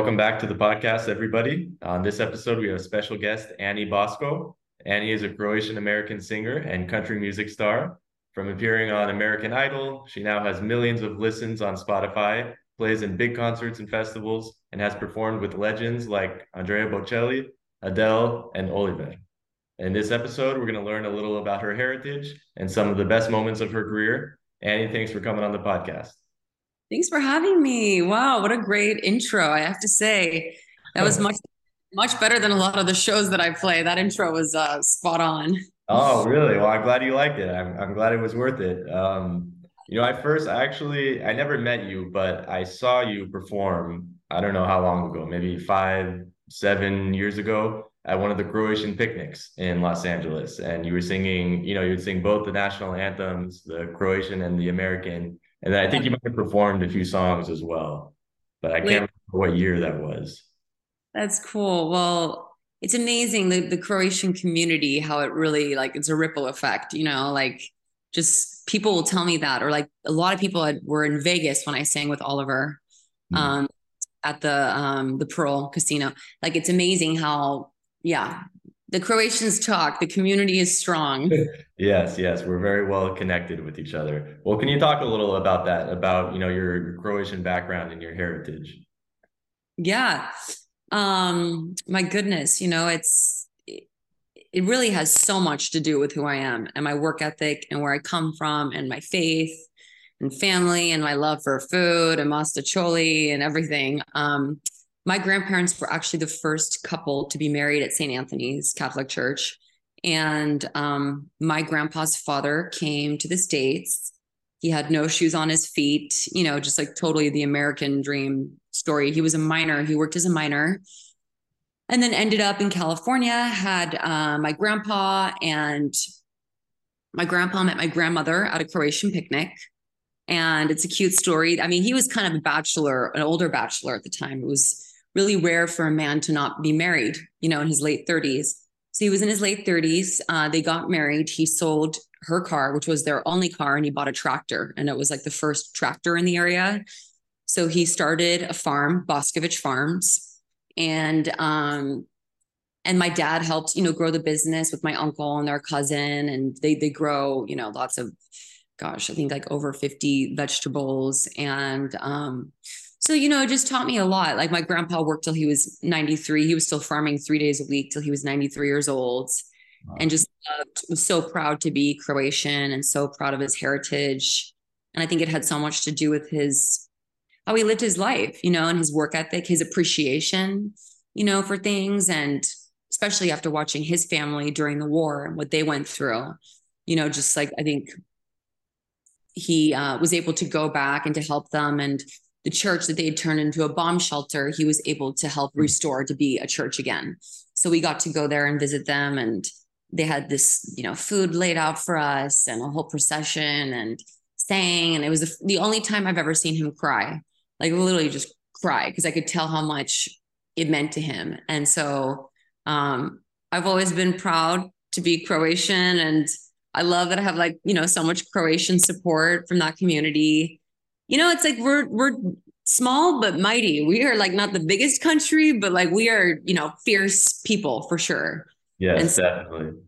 Welcome back to the podcast, everybody. On this episode, we have a special guest, Annie Bosko. Annie is a Croatian American singer and country music star. From appearing on American Idol, she now has millions of listens on Spotify, plays in big concerts and festivals, and has performed with legends like Andrea Bocelli, Adele, and Oliver. In this episode, we're going to learn a little about her heritage and some of the best moments of her career. Annie, thanks for coming on the podcast. Thanks for having me. Wow, what a great intro. I have to say, that was much much better than a lot of the shows that I play. That intro was uh, spot on. Oh, really? Well, I'm glad you liked it. I'm, I'm glad it was worth it. Um, you know, I first actually I never met you, but I saw you perform. I don't know how long ago, maybe five, seven years ago at one of the Croatian picnics in Los Angeles, and you were singing. You know, you would sing both the national anthems, the Croatian and the American, and I think you might have performed a few songs as well, but I can't remember what year that was. That's cool. Well, it's amazing the the Croatian community how it really like it's a ripple effect, you know, like just people will tell me that or like a lot of people had, were in Vegas when I sang with Oliver mm. um at the um the Pearl Casino. Like it's amazing how yeah, the Croatians talk. The community is strong. yes, yes, we're very well connected with each other. Well, can you talk a little about that? About you know your Croatian background and your heritage? Yeah, um, my goodness, you know it's it really has so much to do with who I am and my work ethic and where I come from and my faith and family and my love for food and mostaccioli and everything. Um, my grandparents were actually the first couple to be married at St. Anthony's Catholic Church. And um, my grandpa's father came to the States. He had no shoes on his feet, you know, just like totally the American dream story. He was a miner, he worked as a miner and then ended up in California. Had uh, my grandpa and my grandpa met my grandmother at a Croatian picnic and it's a cute story. I mean, he was kind of a bachelor, an older bachelor at the time. It was really rare for a man to not be married, you know, in his late 30s. So he was in his late 30s. Uh, they got married. He sold her car, which was their only car, and he bought a tractor. And it was like the first tractor in the area. So he started a farm, Boskovich Farms. And um, and my dad helped, you know, grow the business with my uncle and their cousin. And they they grow, you know, lots of gosh, I think like over 50 vegetables. And um, so, you know, it just taught me a lot. Like my grandpa worked till he was 93. He was still farming three days a week till he was 93 years old. Wow. And just loved, was so proud to be Croatian and so proud of his heritage. And I think it had so much to do with his how he lived his life, you know, and his work ethic, his appreciation, you know, for things. And especially after watching his family during the war and what they went through, you know, just like I think he uh, was able to go back and to help them and the church that they had turned into a bomb shelter he was able to help hmm. restore to be a church again so we got to go there and visit them and they had this you know food laid out for us and a whole procession and sang and it was the, the only time i've ever seen him cry like literally just cry because i could tell how much it meant to him and so um, i've always been proud to be croatian and I love that I have like, you know, so much Croatian support from that community. You know, it's like we're we're small but mighty. We are like not the biggest country, but like we are, you know, fierce people for sure. Yes, so, definitely.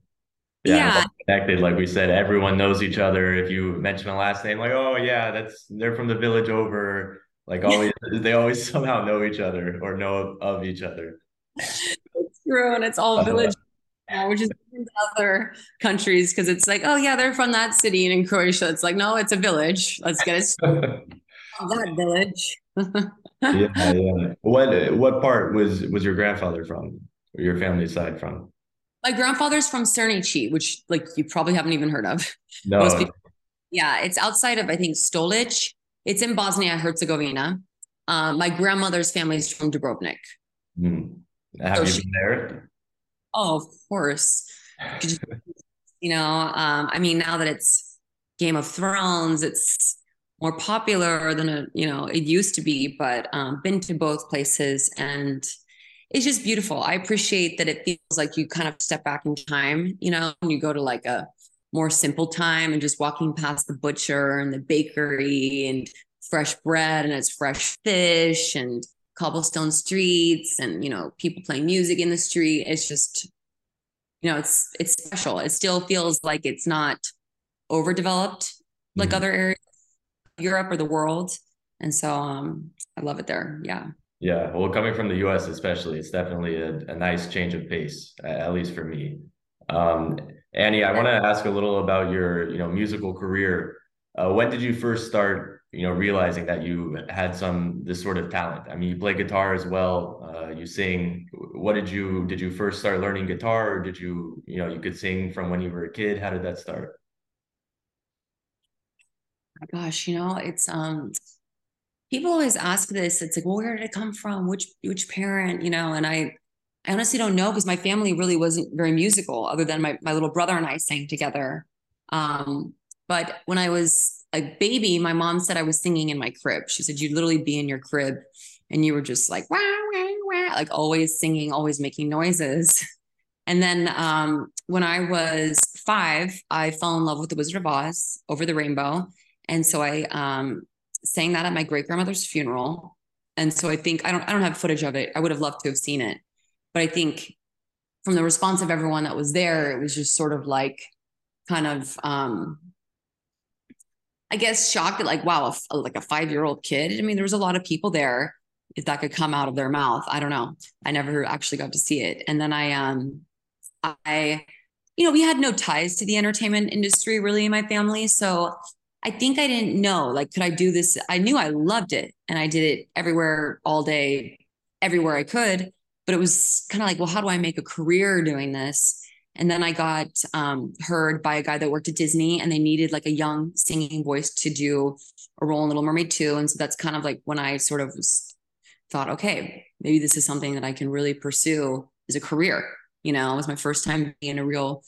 Yeah, yeah. connected. Like we said, everyone knows each other. If you mention a last name, like, oh yeah, that's they're from the village over. Like always, they always somehow know each other or know of each other. It's true, and it's all village which is other countries because it's like, oh yeah, they're from that city, and in Croatia, it's like, no, it's a village. Let's get it that village. yeah, yeah. What what part was was your grandfather from? Or your family side from? My grandfather's from Cernici, which like you probably haven't even heard of. No. People, yeah, it's outside of I think Stolac. It's in Bosnia Herzegovina. Uh, my grandmother's family is from Dubrovnik. Hmm. Have so you she, been there? Oh, of course. you know, um, I mean, now that it's Game of Thrones, it's more popular than a, you know it used to be. But um, been to both places, and it's just beautiful. I appreciate that it feels like you kind of step back in time. You know, when you go to like a more simple time and just walking past the butcher and the bakery and fresh bread and it's fresh fish and cobblestone streets and you know people playing music in the street. It's just you know it's it's special. It still feels like it's not overdeveloped like mm-hmm. other areas europe or the world. And so um i love it there. Yeah. Yeah. Well coming from the us especially it's definitely a, a nice change of pace at least for me. Um annie i want to ask a little about your you know musical career. Uh, when did you first start you know realizing that you had some this sort of talent. I mean you play guitar as well uh, you sing. What did you did you first start learning guitar or did you you know you could sing from when you were a kid? How did that start? My gosh you know it's um people always ask this. It's like well where did it come from? Which which parent? You know and i I honestly don't know because my family really wasn't very musical other than my, my little brother and I sang together. Um, but when I was a baby, my mom said I was singing in my crib. She said you'd literally be in your crib and you were just like wah, wah, wah, like always singing, always making noises. And then um, when I was five, I fell in love with the Wizard of Oz over the rainbow. And so I um, sang that at my great grandmother's funeral. And so I think I don't I don't have footage of it. I would have loved to have seen it. But I think from the response of everyone that was there, it was just sort of like kind of um, I guess shocked at like, wow, a, like a five year old kid. I mean, there was a lot of people there if that could come out of their mouth. I don't know. I never actually got to see it. And then I, um, I, you know, we had no ties to the entertainment industry really in my family. So I think I didn't know, like, could I do this? I knew I loved it and I did it everywhere, all day, everywhere I could. But it was kind of like, well, how do I make a career doing this? And then I got um, heard by a guy that worked at Disney and they needed like a young singing voice to do a role in Little Mermaid 2. And so that's kind of like when I sort of thought, okay, maybe this is something that I can really pursue as a career. You know, it was my first time being in a real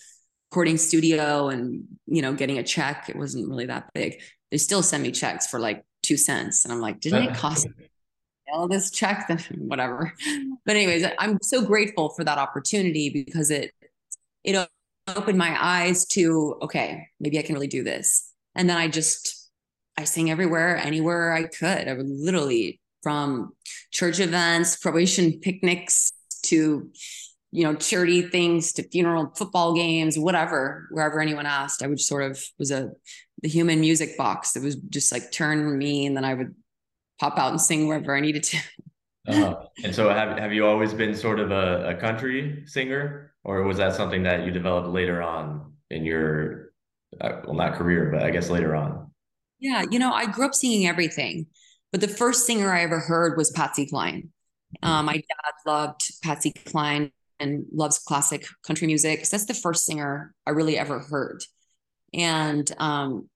recording studio and, you know, getting a check. It wasn't really that big. They still send me checks for like two cents. And I'm like, didn't it cost all this check? Then whatever. But anyways, I'm so grateful for that opportunity because it it opened my eyes to okay maybe i can really do this. And then i just i sing everywhere anywhere i could. I would literally from church events Croatian picnics to you know charity things to funeral football games whatever wherever anyone asked i would sort of was a the human music box it was just like turn me and then i would pop out and sing wherever i needed to. Uh-huh. and so have, have you always been sort of a, a country singer or was that something that you developed later on in your uh, well not career but i guess later on? Yeah you know i grew up singing everything but the first singer i ever heard was patsy cline. Mm-hmm. um, my dad loved patsy cline and loves classic country music so that's the first singer i really ever heard. And um,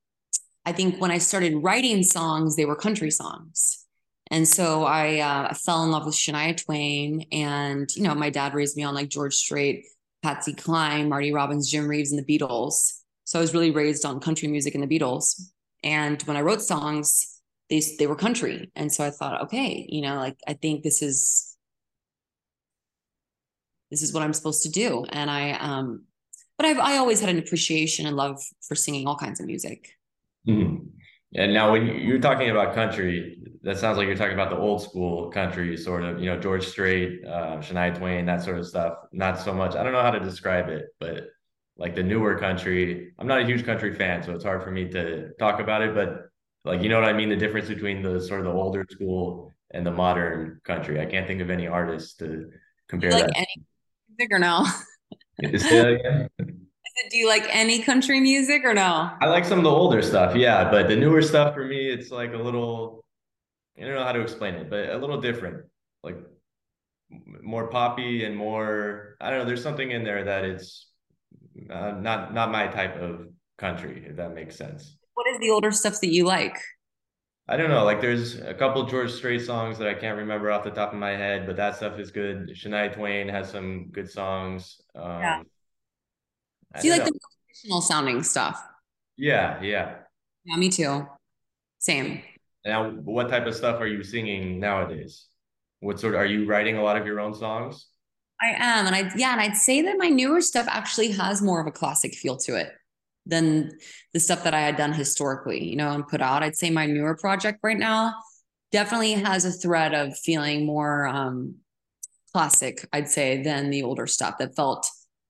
i think when i started writing songs they were country songs. And so I, uh, fell in love with Shania Twain, and you know, my dad raised me on like George Strait, Patsy Cline, Marty Robbins, Jim Reeves, and the Beatles. So I was really raised on country music and the Beatles. And when I wrote songs, they they were country, and so I thought, okay, you know, like I think this is this is what I'm supposed to do. And I um, but I've I always had an appreciation and love for singing all kinds of music. Mm-hmm. And now, when you're talking about country, that sounds like you're talking about the old school country, sort of, you know, George Strait, uh, Shania Twain, that sort of stuff. Not so much. I don't know how to describe it, but like the newer country. I'm not a huge country fan, so it's hard for me to talk about it. But like, you know what I mean? The difference between the sort of the older school and the modern country. I can't think of any artists to compare like that. Any music or no? Is that again? do you like any country music or no? I like some of the older stuff, yeah, but the newer stuff for me, it's like a little. I don't know how to explain it, but a little different, like more poppy and more. I don't know. There's something in there that it's uh, not not my type of country, if that makes sense. What is the older stuff that you like? I don't know. Like there's a couple George Strait songs that I can't remember off the top of my head, but that stuff is good. Shania Twain has some good songs. Um, yeah. You like know. the traditional sounding stuff? Yeah, yeah. Yeah, me too. Same. Now, what type of stuff are you singing nowadays? What sort of, are you writing a lot of your own songs? I am, and I yeah, and I'd say that my newer stuff actually has more of a classic feel to it than the stuff that I had done historically, you know, and put out. I'd say my newer project right now definitely has a thread of feeling more um classic, I'd say, than the older stuff that felt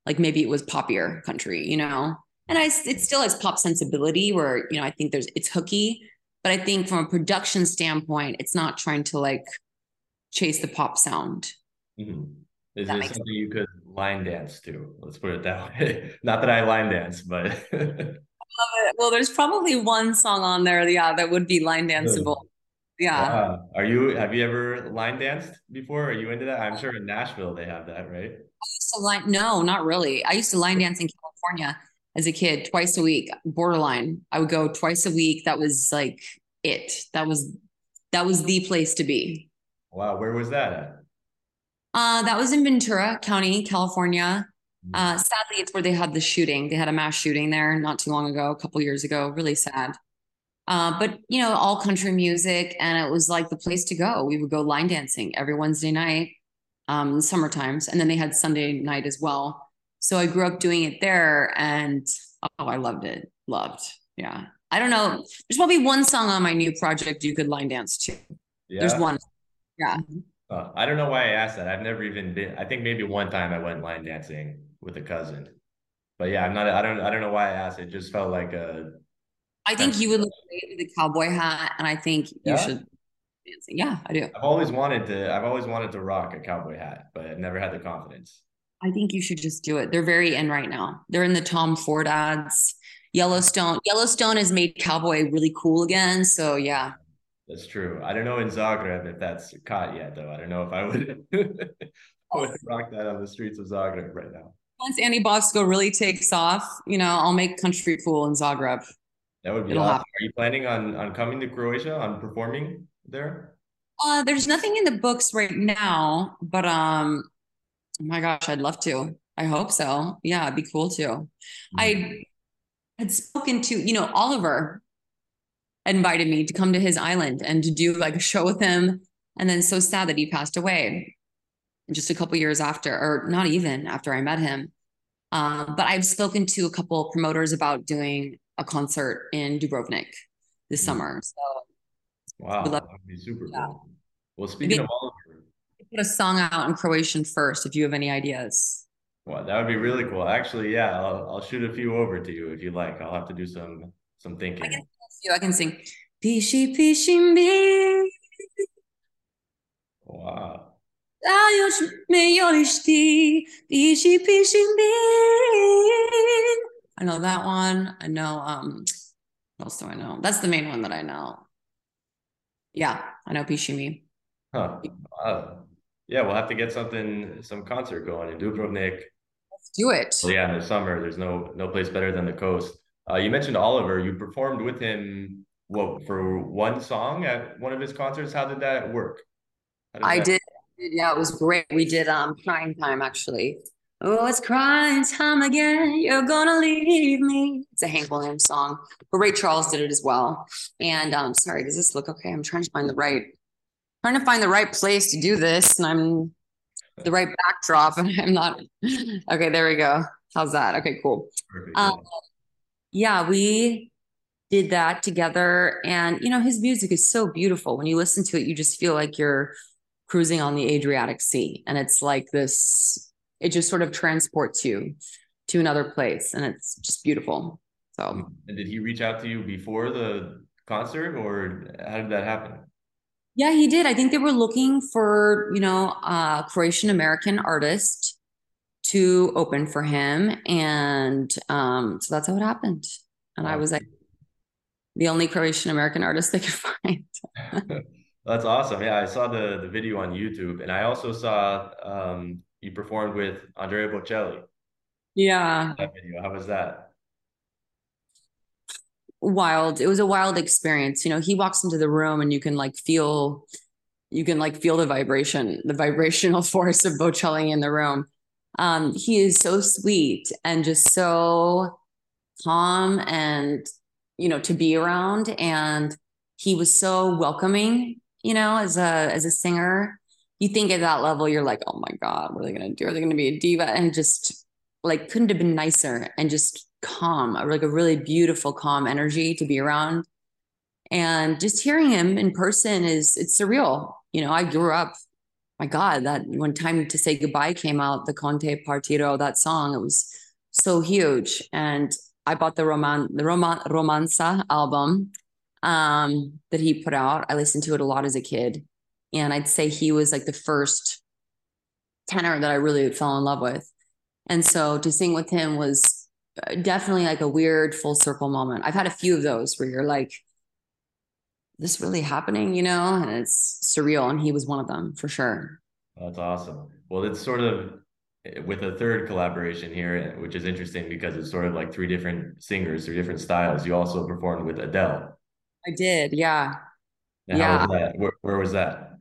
like maybe it was poppier country, you know. And I it still has pop sensibility where, you know, I think there's it's hooky, but I think from a production standpoint, it's not trying to like chase the pop sound. Mm-hmm. Is that this something sense. you could line dance to? Let's put it that way. Not that I line dance, but well, there's probably one song on there, yeah, that would be line danceable. Yeah. Wow. Are you have you ever line danced before? Are you into that? I'm sure in Nashville they have that, right? I used to line no, not really. I used to line dance in California as a kid, twice a week, borderline. I would go twice a week. That was like it. That was that was the place to be. Wow, where was that at? Uh, that was in Ventura County, California. Mm. Uh, sadly, it's where they had the shooting. They had a mass shooting there not too long ago, a couple years ago. Really sad. Uh, but you know, all country music, and it was like the place to go. We would go line dancing every Wednesday night, um, summer times, and then they had Sunday night as well. So I grew up doing it there, and oh, I loved it. Loved, yeah. I don't know. There's probably one song on my new project you could line dance to. Yeah. There's one. Yeah. Uh, I don't know why I asked that. I've never even been. I think maybe one time I went line dancing with a cousin, but yeah, I'm not. I don't. I don't know why I asked. It just felt like a I think you would look great with a cowboy hat, and I think you yeah? Should. Yeah, I do. I've always wanted to. I've always wanted to rock a cowboy hat, but I've never had the confidence. I think you should just do it. They're very in right now. They're in the Tom Ford ads. Yellowstone. Yellowstone has made cowboy really cool again. So yeah. That's true. I don't know in Zagreb if that's caught yet, though. I don't know if I would, I oh. would rock that on the streets of Zagreb right now. Once Annie Bosko really takes off, you know, I'll make country cool in Zagreb. That would be It'll awesome. Happen. Are you planning on on coming to Croatia on performing there? Uh, there's nothing in the books right now, but um, oh my gosh, I'd love to. I hope so. Yeah, it'd be cool too. Mm-hmm. I had spoken to, you know, Oliver invited me to come to his island and to do like a show with him. And then so sad that he passed away just a couple years after, or not even after I met him. Um, but I've spoken to a couple promoters about doing a concert in Dubrovnik this mm. summer. So wow, that would be super yeah. cool. Well, speaking Maybe of Oliver, put a song out in Croatian first if you have any ideas. Well, that would be really cool. Actually, yeah, I'll, I'll shoot a few over to you if you like. I'll have to do some some thinking. I can, I can sing. Pishi pishi me. Wow. Me joliš ti, piši, piši mi. I know that one. I know um what else do I know? That's the main one that I know. Yeah, I know Pishimi. Huh. Uh, yeah, we'll have to get something some concert going in Dubrovnik. Let's do it. Well, yeah, in the summer, there's no no place better than the coast. Uh, you mentioned Oliver. You performed with him what for one song at one of his concerts. How did that work? Did I that did. Yeah, it was great. We did um crying time actually. Oh, it's crying time again. You're gonna leave me. It's a Hank Williams song, but Ray Charles did it as well. And um, sorry, does this look okay? I'm trying to find the right, trying to find the right place to do this, and I'm the right backdrop, and I'm not. Okay, there we go. How's that? Okay, cool. Um, yeah, we did that together, and you know, his music is so beautiful. When you listen to it, you just feel like you're cruising on the Adriatic Sea, and it's like this it just sort of transports you to another place and it's just beautiful. So and did he reach out to you before the concert or how did that happen? Yeah he did. I think they were looking for you know a croatian american artist to open for him and um so that's how it happened. And wow. i was like the only croatian american artist they could find. That's awesome. Yeah i saw the the video on youtube and i also saw um you performed with Andrea Bocelli. Yeah. That video. How was that? Wild. It was a wild experience. You know, he walks into the room and you can like feel you can like feel the vibration, the vibrational force of Bocelli in the room. Um, he is so sweet and just so calm and you know to be around and he was so welcoming you know as a as a singer you think at that level, you're like, oh my God, what are they going to do? Are they going to be a diva? And just like couldn't have been nicer and just calm, like a really beautiful, calm energy to be around. And just hearing him in person is it's surreal. You know, I grew up, my God, that when time to say goodbye came out, the Con te partirò, that song, it was so huge. And I bought the Roman the Roman Romanza album um, that he put out. I listened to it a lot as a kid. And I'd say he was like the first tenor that I really fell in love with. And so to sing with him was uh, definitely like a weird full circle moment. I've had a few of those where you're like, this really happening, you know, and it's surreal. And he was one of them for sure. That's awesome. Well, it's sort of with a third collaboration here, which is interesting because it's sort of like three different singers, three different styles. You also performed with Adele. I did, yeah. Now, yeah. Was where, where, was that?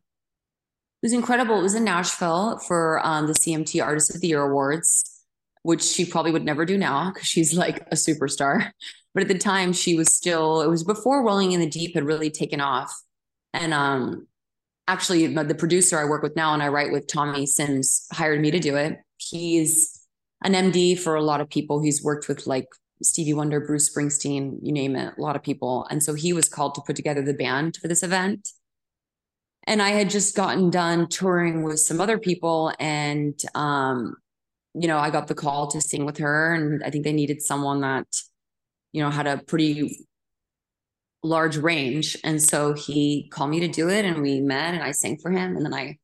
Was incredible. It was in Nashville for um, the CMT Artist of the Year Awards, which she probably would never do now because she's like a superstar. But at the time, she was still. It was before Rolling in the Deep had really taken off, and um, actually, the producer I work with now and I write with Tommy Sims hired me to do it. He's an MD for a lot of people. He's worked with like Stevie Wonder, Bruce Springsteen, you name it, a lot of people. And so he was called to put together the band for this event. And I had just gotten done touring with some other people. And, um, you know, I got the call to sing with her. And I think they needed someone that, you know, had a pretty large range. And so he called me to do it. And we met and I sang for him. And then I,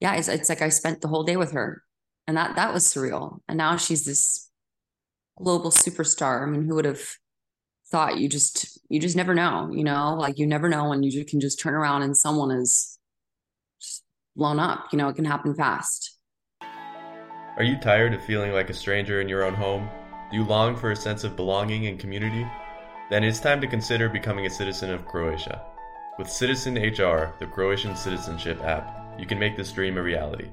yeah, it's, it's like I spent the whole day with her. And that that was surreal. And now she's this global superstar. I mean, who would have thought you just you just never know, you know, like you never know when you can just turn around and someone is blown up. You know, it can happen fast. Are you tired of feeling like a stranger in your own home? Do you long for a sense of belonging and community? Then it's time to consider becoming a citizen of Croatia. With Citizen HR, the Croatian citizenship app, you can make this dream a reality.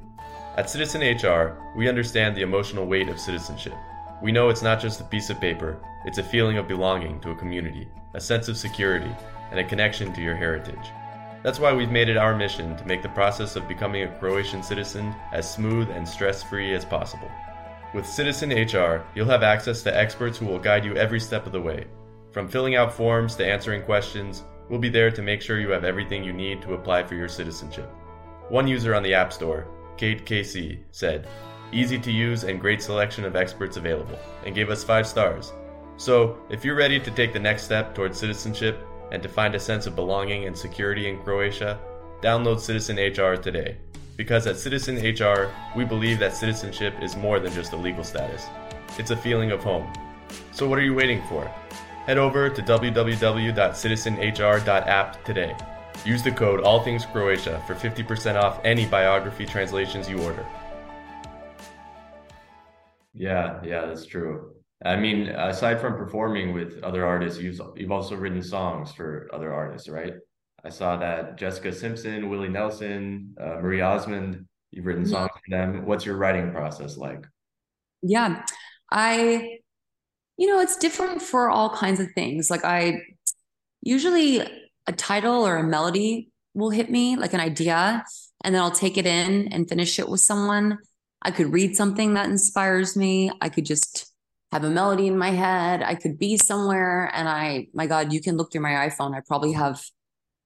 At Citizen HR, we understand the emotional weight of citizenship we know it's not just a piece of paper, it's a feeling of belonging to a community, a sense of security, and a connection to your heritage. That's why we've made it our mission to make the process of becoming a Croatian citizen as smooth and stress free as possible. With Citizen HR, you'll have access to experts who will guide you every step of the way. From filling out forms to answering questions, we'll be there to make sure you have everything you need to apply for your citizenship. One user on the App Store, Kate KC, said, easy to use, and great selection of experts available, and gave us 5 stars. So, if you're ready to take the next step towards citizenship and to find a sense of belonging and security in Croatia, download Citizen HR today. Because at Citizen HR, we believe that citizenship is more than just a legal status. It's a feeling of home. So what are you waiting for? Head over to www.citizenhr.app today. Use the code AllThingsCroatia for 50% off any biography translations you order. Yeah, yeah, that's true. I mean, aside from performing with other artists, you've you've also written songs for other artists, right? I saw that Jessica Simpson, Willie Nelson, uh, Marie Osmond, you've written songs for them. What's your writing process like? Yeah, I, you know, it's different for all kinds of things. Like I usually a title or a melody will hit me, like an idea, and then I'll take it in and finish it with someone. I could read something that inspires me. I could just have a melody in my head. I could be somewhere and I, my God, you can look through my iPhone. I probably have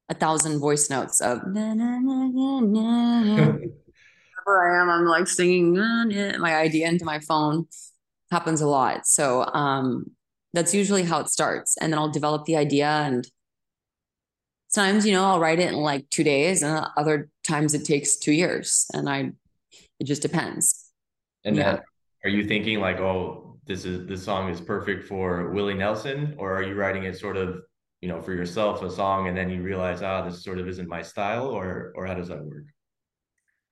a thousand voice notes of na, na, na, wherever I am. I'm like singing my idea into my phone. Happens a lot. So um, that's usually how it starts. And then I'll develop the idea and sometimes, you know, I'll write it in like two days and other times it takes two years. And I it just depends. And yeah. then are you thinking like, oh, this is this song is perfect for Willie Nelson, or are you writing it sort of, you know, for yourself a song, and then you realize, ah, this sort of isn't my style, or or how does that work?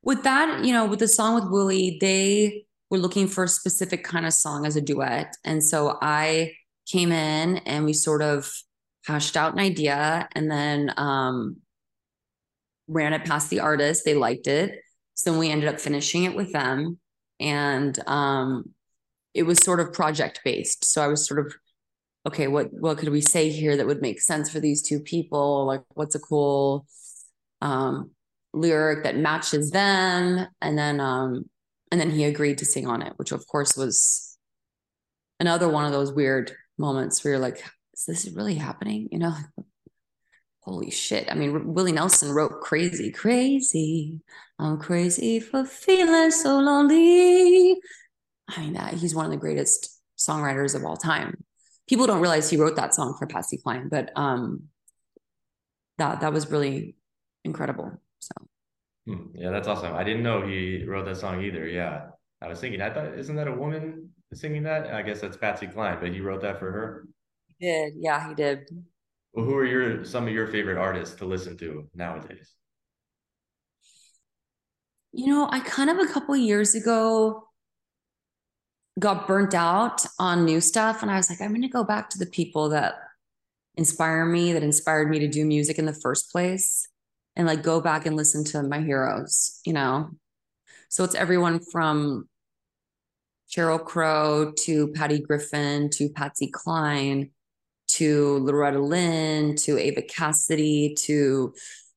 With that, you know, with the song with Willie, they were looking for a specific kind of song as a duet, and so I came in and we sort of hashed out an idea, and then um, ran it past the artist. They liked it so we ended up finishing it with them. And um, it was sort of project based. So I was sort of, okay, what what could we say here that would make sense for these two people? Like what's a cool um, lyric that matches them? And then um, and then he agreed to sing on it, which of course was another one of those weird moments where you're like, is this really happening? You know, holy shit. I mean, Willie Nelson wrote Crazy, Crazy. I'm crazy for feeling so lonely. I mean, that he's one of the greatest songwriters of all time. People don't realize he wrote that song for Patsy Cline, but um, that that was really incredible. So, hmm. yeah, that's awesome. I didn't know he wrote that song either. Yeah, I was thinking, I thought, isn't that a woman singing that? I guess that's Patsy Cline, but he wrote that for her. He did, yeah, he did. Well, who are your some of your favorite artists to listen to nowadays? You know, I kind of a couple years ago got burnt out on new stuff, and I was like, I'm going to go back to the people that inspire me, that inspired me to do music in the first place, and like go back and listen to my heroes. You know, so it's everyone from Sheryl Crow to Patty Griffin to Patsy Cline to Loretta Lynn to Eva Cassidy to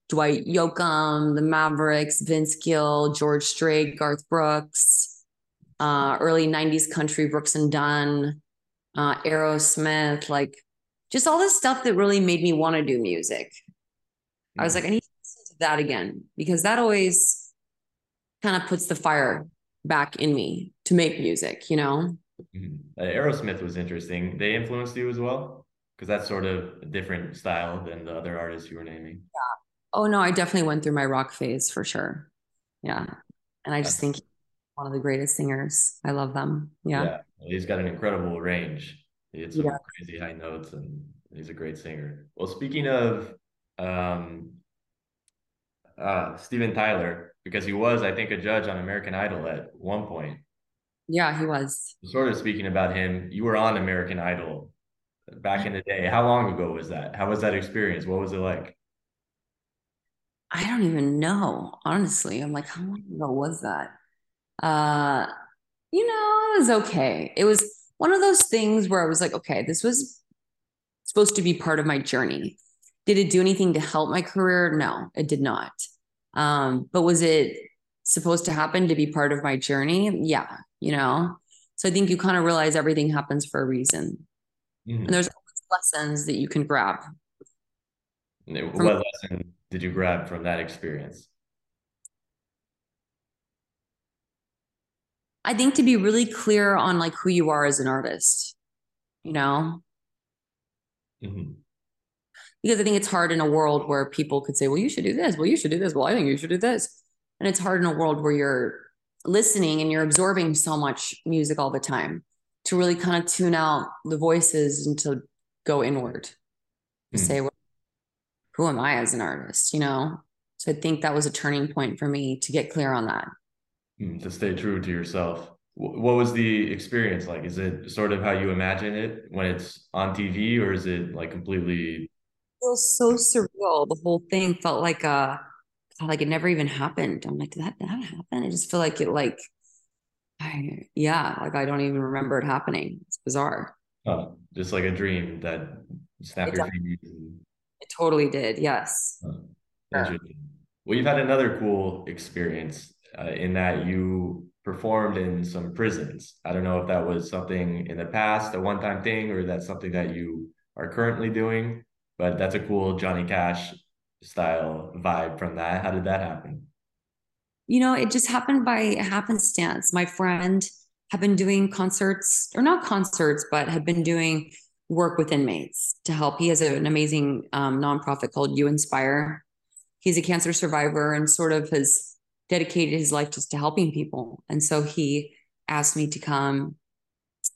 Dwight Yoakam, the Mavericks, Vince Gill, George Strait, Garth Brooks, uh, early 90s country, Brooks and Dunn, uh, Aerosmith, like just all this stuff that really made me want to do music. I was like, I need to listen to that again because that always kind of puts the fire back in me to make music, you know? Mm-hmm. Uh, Aerosmith was interesting. They influenced you as well? because that's sort of a different style than the other artists you were naming. Yeah. Oh no, I definitely went through my rock phase for sure. Yeah, and I just think one of the greatest singers. I love them. Yeah. Yeah, he's got an incredible range. He hits some yeah. crazy high notes, and he's a great singer. Well, speaking of um, uh, Steven Tyler, because he was, I think, a judge on American Idol at one point. Yeah, he was. Sort of speaking about him, you were on American Idol back in the day. How long ago was that? How was that experience? What was it like? I don't even know, honestly. I'm like, how long ago was that? Uh, you know, it was okay. It was one of those things where I was like, okay, this was supposed to be part of my journey. Did it do anything to help my career? No, it did not. Um, but was it supposed to happen to be part of my journey? Yeah, you know. So I think you kind of realize everything happens for a reason. Mm-hmm. And there's lessons that you can grab. What from- lesson did you grab from that experience? I think to be really clear on like who you are as an artist, you know? Mm-hmm. Because I think it's hard in a world where people could say, well, you should do this. Well, you should do this. Well, I think you should do this. And it's hard in a world where you're listening and you're absorbing so much music all the time to really kind of tune out the voices and to go inward to mm. say well, who am i as an artist you know so i think that was a turning point for me to get clear on that Hmm, to stay true to yourself what was the experience like is it sort of how you imagine it when it's on tv or is it like completely it feels so surreal the whole thing felt like uh, a like it never even happened i'm like did that, did that happen i just feel like it like I, yeah, like I don't even remember it happening. It's bizarre. Oh, just like a dream that snapped your fingers. It totally did. Yes. Oh, interesting. Well, you've had another cool experience uh, in that you performed in some prisons. I don't know if that was something in the past, a one-time thing, or that's something that you are currently doing. But that's a cool Johnny Cash style vibe from that. How did that happen? you know, it just happened by happenstance. My friend had been doing concerts, or not concerts, but had been doing work with inmates to help. He has an amazing um, nonprofit called You Inspire. He's a cancer survivor and sort of has dedicated his life just to helping people. And so he asked me to come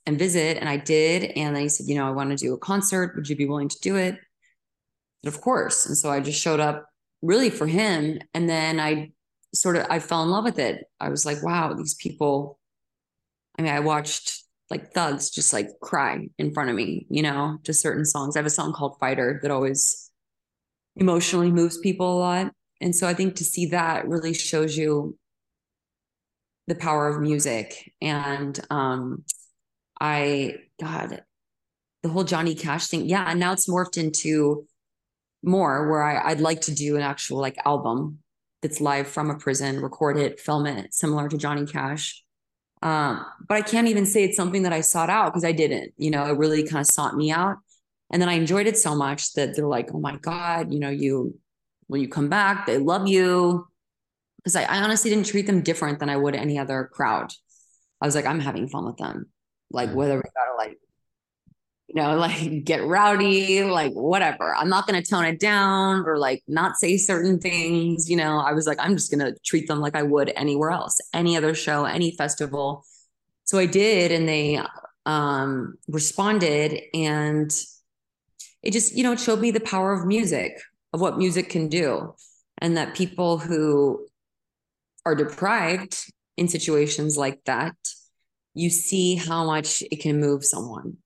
and visit, and I did. And then he said, You know, I want to do a concert. Would you be willing to do it? But of course. And so I just showed up really for him. And then I sort of I fell in love with it. I was like, wow, these people. I mean, I watched like thugs just like cry in front of me, you know, to certain songs. I have a song called Fighter that always emotionally moves people a lot. And so I think to see that really shows you the power of music. And um I God, the whole Johnny Cash thing. Yeah. And now it's morphed into more where I, I'd like to do an actual like album that's live from a prison, record it, film it, similar to Johnny Cash. Um, but I can't even say it's something that I sought out because I didn't. You know, it really kind of sought me out. And then I enjoyed it so much that they're like, oh my God, you know, you, when you come back, they love you. Because I, I honestly didn't treat them different than I would any other crowd. I was like, I'm having fun with them. Like, whether we gotta like you know, like get rowdy, like whatever. I'm not to tone it down or like not say certain things. You know, I was like, I'm just to treat them like I would anywhere else, any other show, any festival. So I did, and they um, responded, and it just, you know, it showed me the power of music, of what music can do, and that people who are deprived in situations like that, you see how much it can move someone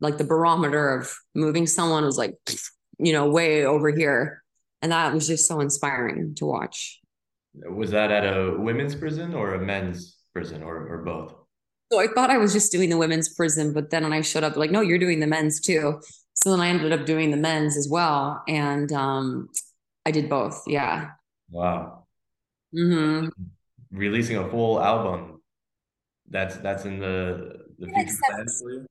like the barometer of moving someone was like, you know, way over here. And that was just so inspiring to watch. Was that at a women's prison or a men's prison or, or both? So I thought I was just doing the women's prison, but then when I showed up, like, no, you're doing the men's too. So then I ended up doing the men's as well. And um, I did both. Yeah. Wow. Mm-hmm. Releasing a full album. That's that's in the the future plans for you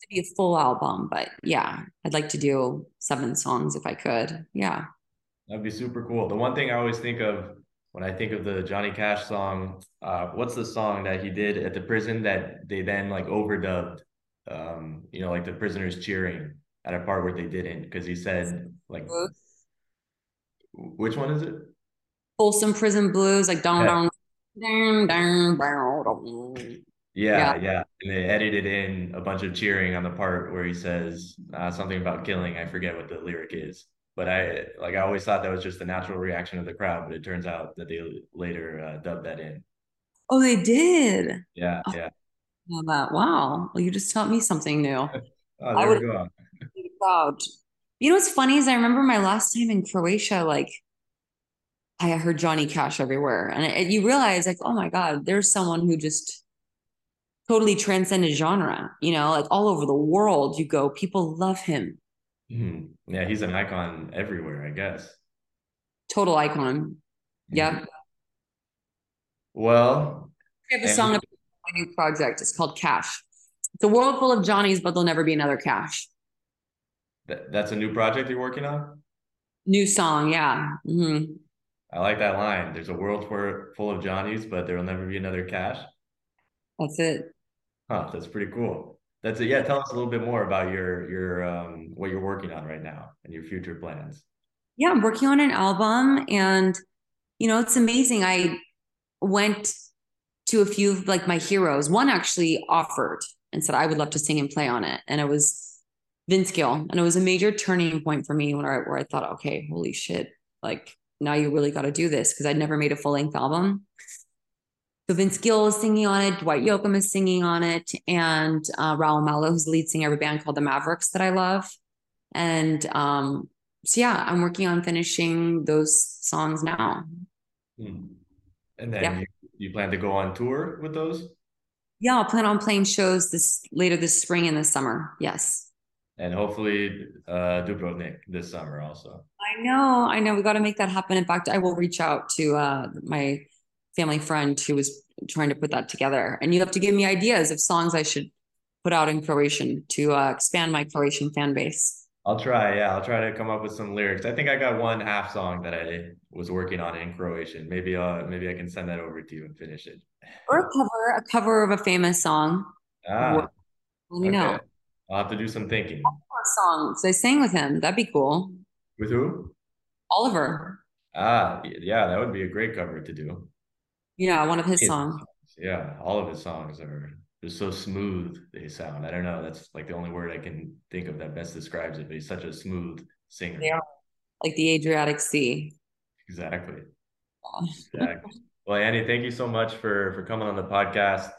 to be a full album, but yeah, I'd like to do seven songs if I could. Yeah. That'd be super cool. The one thing I always think of when I think of the Johnny Cash song, uh, what's the song that he did at the prison that they then like overdubbed? Um, you know, like the prisoners cheering at a part where they didn't because he said like, which one is it? Folsom Prison Blues, like down, down, down, down. Yeah, yeah. And they edited in a bunch of cheering on the part where he says uh, something about killing. I forget what the lyric is, but I like I always thought that was just the natural reaction of the crowd, but it turns out that they later uh, dubbed that in. Oh, they did. Yeah, oh, yeah. That wow. Well, you just taught me something new. oh, there I would go. Proud. You know what's funny is I remember my last time in Croatia, like I heard Johnny Cash everywhere, and it, you realize like, oh my god, there's someone who just totally transcended genre. You know, like all over the world, you go, people love him. Mm-hmm. Yeah, he's an icon everywhere, I guess. Total icon. Mm-hmm. Yeah. Well, I have a song about my new project. It's called Cash. It's a world full of Johnnies, but there'll never be another Cash. That, that's a new project you're working on? New song, yeah. Mm-hmm. I like that line. There's a world full of Johnnies, but there will never be another Cash. That's it. Huh, that's pretty cool. That's it. Yeah, tell us a little bit more about your your um what you're working on right now and your future plans. Yeah, I'm working on an album and you know, it's amazing. I went to a few of like my heroes. One actually offered and said I would love to sing and play on it. And it was Vince Gill. And it was a major turning point for me when I where I thought, okay, holy shit, like now you really got to do this because I'd never made a full length album. So Vince Gill is singing on it, Dwight Yoakam is singing on it, and uh, Raul Malo, who's the lead singer of a band called the Mavericks that I love. And um, so yeah, I'm working on finishing those songs now. Hmm. And then yeah. you, you plan to go on tour with those? Yeah, I'll plan on playing shows this later this spring and this summer. Yes. And hopefully uh Dubrovnik this summer also. I know, I know. We got to make that happen. In fact, I will reach out to uh my family friend who was trying to put that together. And you have to give me ideas of songs I should put out in Croatian to uh, expand my Croatian fan base. I'll try. Yeah, I'll try to come up with some lyrics. I think I got one half song that I was working on in Croatian. Maybe uh maybe I can send that over to you and finish it. Or a cover, a cover of a famous song. Ah, let me okay. know. I'll have to do some thinking. Song. So I sang with him. That'd be cool. With who? Oliver. Ah, yeah, that would be a great cover to do. Yeah, one of his songs. Yeah, all of his songs are just so smooth they sound. I don't know. That's like the only word I can think of that best describes it. But he's such a smooth singer. Yeah, like the Adriatic Sea. Exactly. exactly. Well, Annie, thank you so much for for coming on the podcast.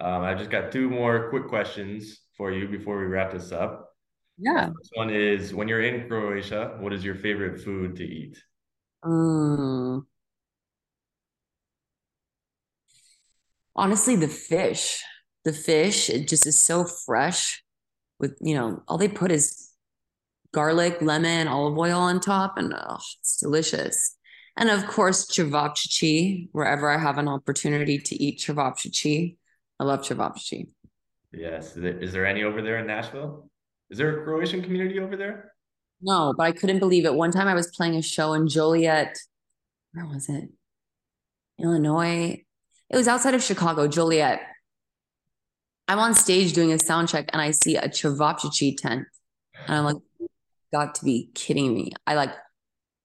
Um, I just got two more quick questions for you before we wrap this up. Yeah. This one is when you're in Croatia, what is your favorite food to eat? Mm, honestly the fish the fish it just is so fresh with you know all they put is garlic lemon olive oil on top and oh, it's delicious and of course cevapcici wherever i have an opportunity to eat cevapcici i love cevapcici yes is there any over there in nashville Is there a Croatian community over there? No, but I couldn't believe it. One time I was playing a show in Joliet. Where was it? Illinois. It was outside of Chicago, Joliet. I'm on stage doing a sound check and I see a Cevapcici tent. And I'm like, got to be kidding me. I like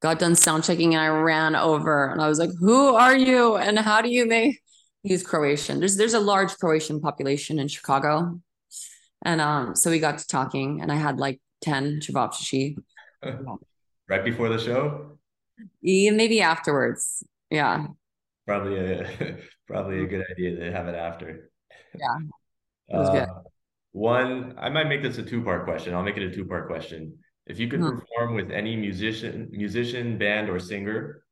got done sound checking and I ran over and I was like, who are you? And how do you make he's Croatian? There's there's a large Croatian population in Chicago. And um, so we got to talking and I had like 10 Cevapcici. right before the show? Yeah, maybe afterwards. Yeah. Probably a probably a good idea to have it after. Yeah. It was uh, good. One, I might make this a two-part question. I'll make it a two-part question. If you could mm-hmm. perform with any musician, musician, band, or singer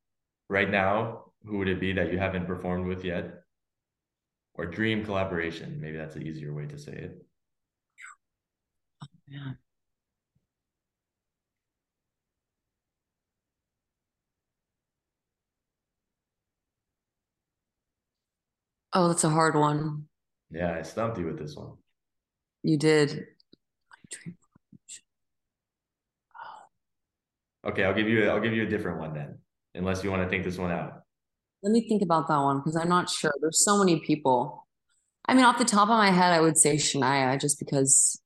right now, who would it be that you haven't performed with yet? Or dream collaboration? Maybe that's an easier way to say it. Oh, yeah. Oh, that's a hard one. Yeah, I stumped you with this one. You did. Okay, I'll give you I'll give you a different one then, unless you want to think this one out. Let me think about that one because I'm not sure. There's so many people. I mean, off the top of my head, I would say Shania, just because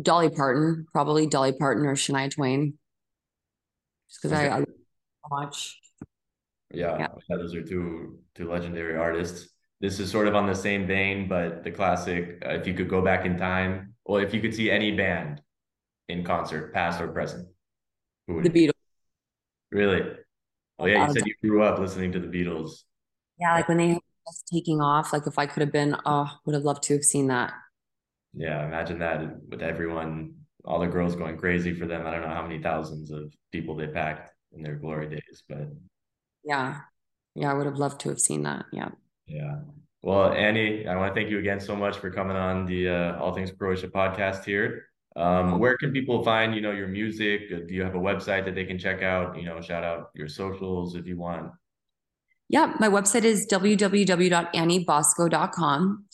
Dolly Parton, probably Dolly Parton or Shania Twain, just because okay. I, I much. Yeah, yeah, those are two two legendary artists. This is sort of on the same vein, but the classic. Uh, if you could go back in time, well, if you could see any band in concert, past or present, the Beatles. Really? Oh yeah, you said you grew up listening to the Beatles. Yeah, like when they was taking off, like if I could have been, oh, would have loved to have seen that. Yeah, imagine that with everyone, all the girls going crazy for them. I don't know how many thousands of people they packed in their glory days, but yeah, yeah, I would have loved to have seen that. Yeah. Yeah. Well, Annie, I want to thank you again so much for coming on the uh, All Things Croatia podcast here. Um, where can people find, you know, your music? Uh, do you have a website that they can check out? You know, shout out your socials if you want. Yeah, my website is www.anniebosko.com.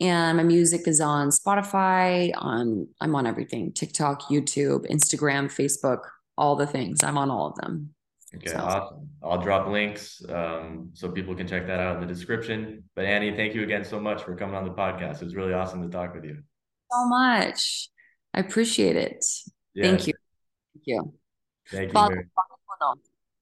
And my music is on Spotify, on I'm on everything, TikTok, YouTube, Instagram, Facebook, all the things. I'm on all of them. Okay, so. awesome. I'll drop links um, so people can check that out in the description. But Annie, thank you again so much for coming on the podcast. It was really awesome to talk with you. So much. I appreciate it. Thank you. Thank you. Thank you.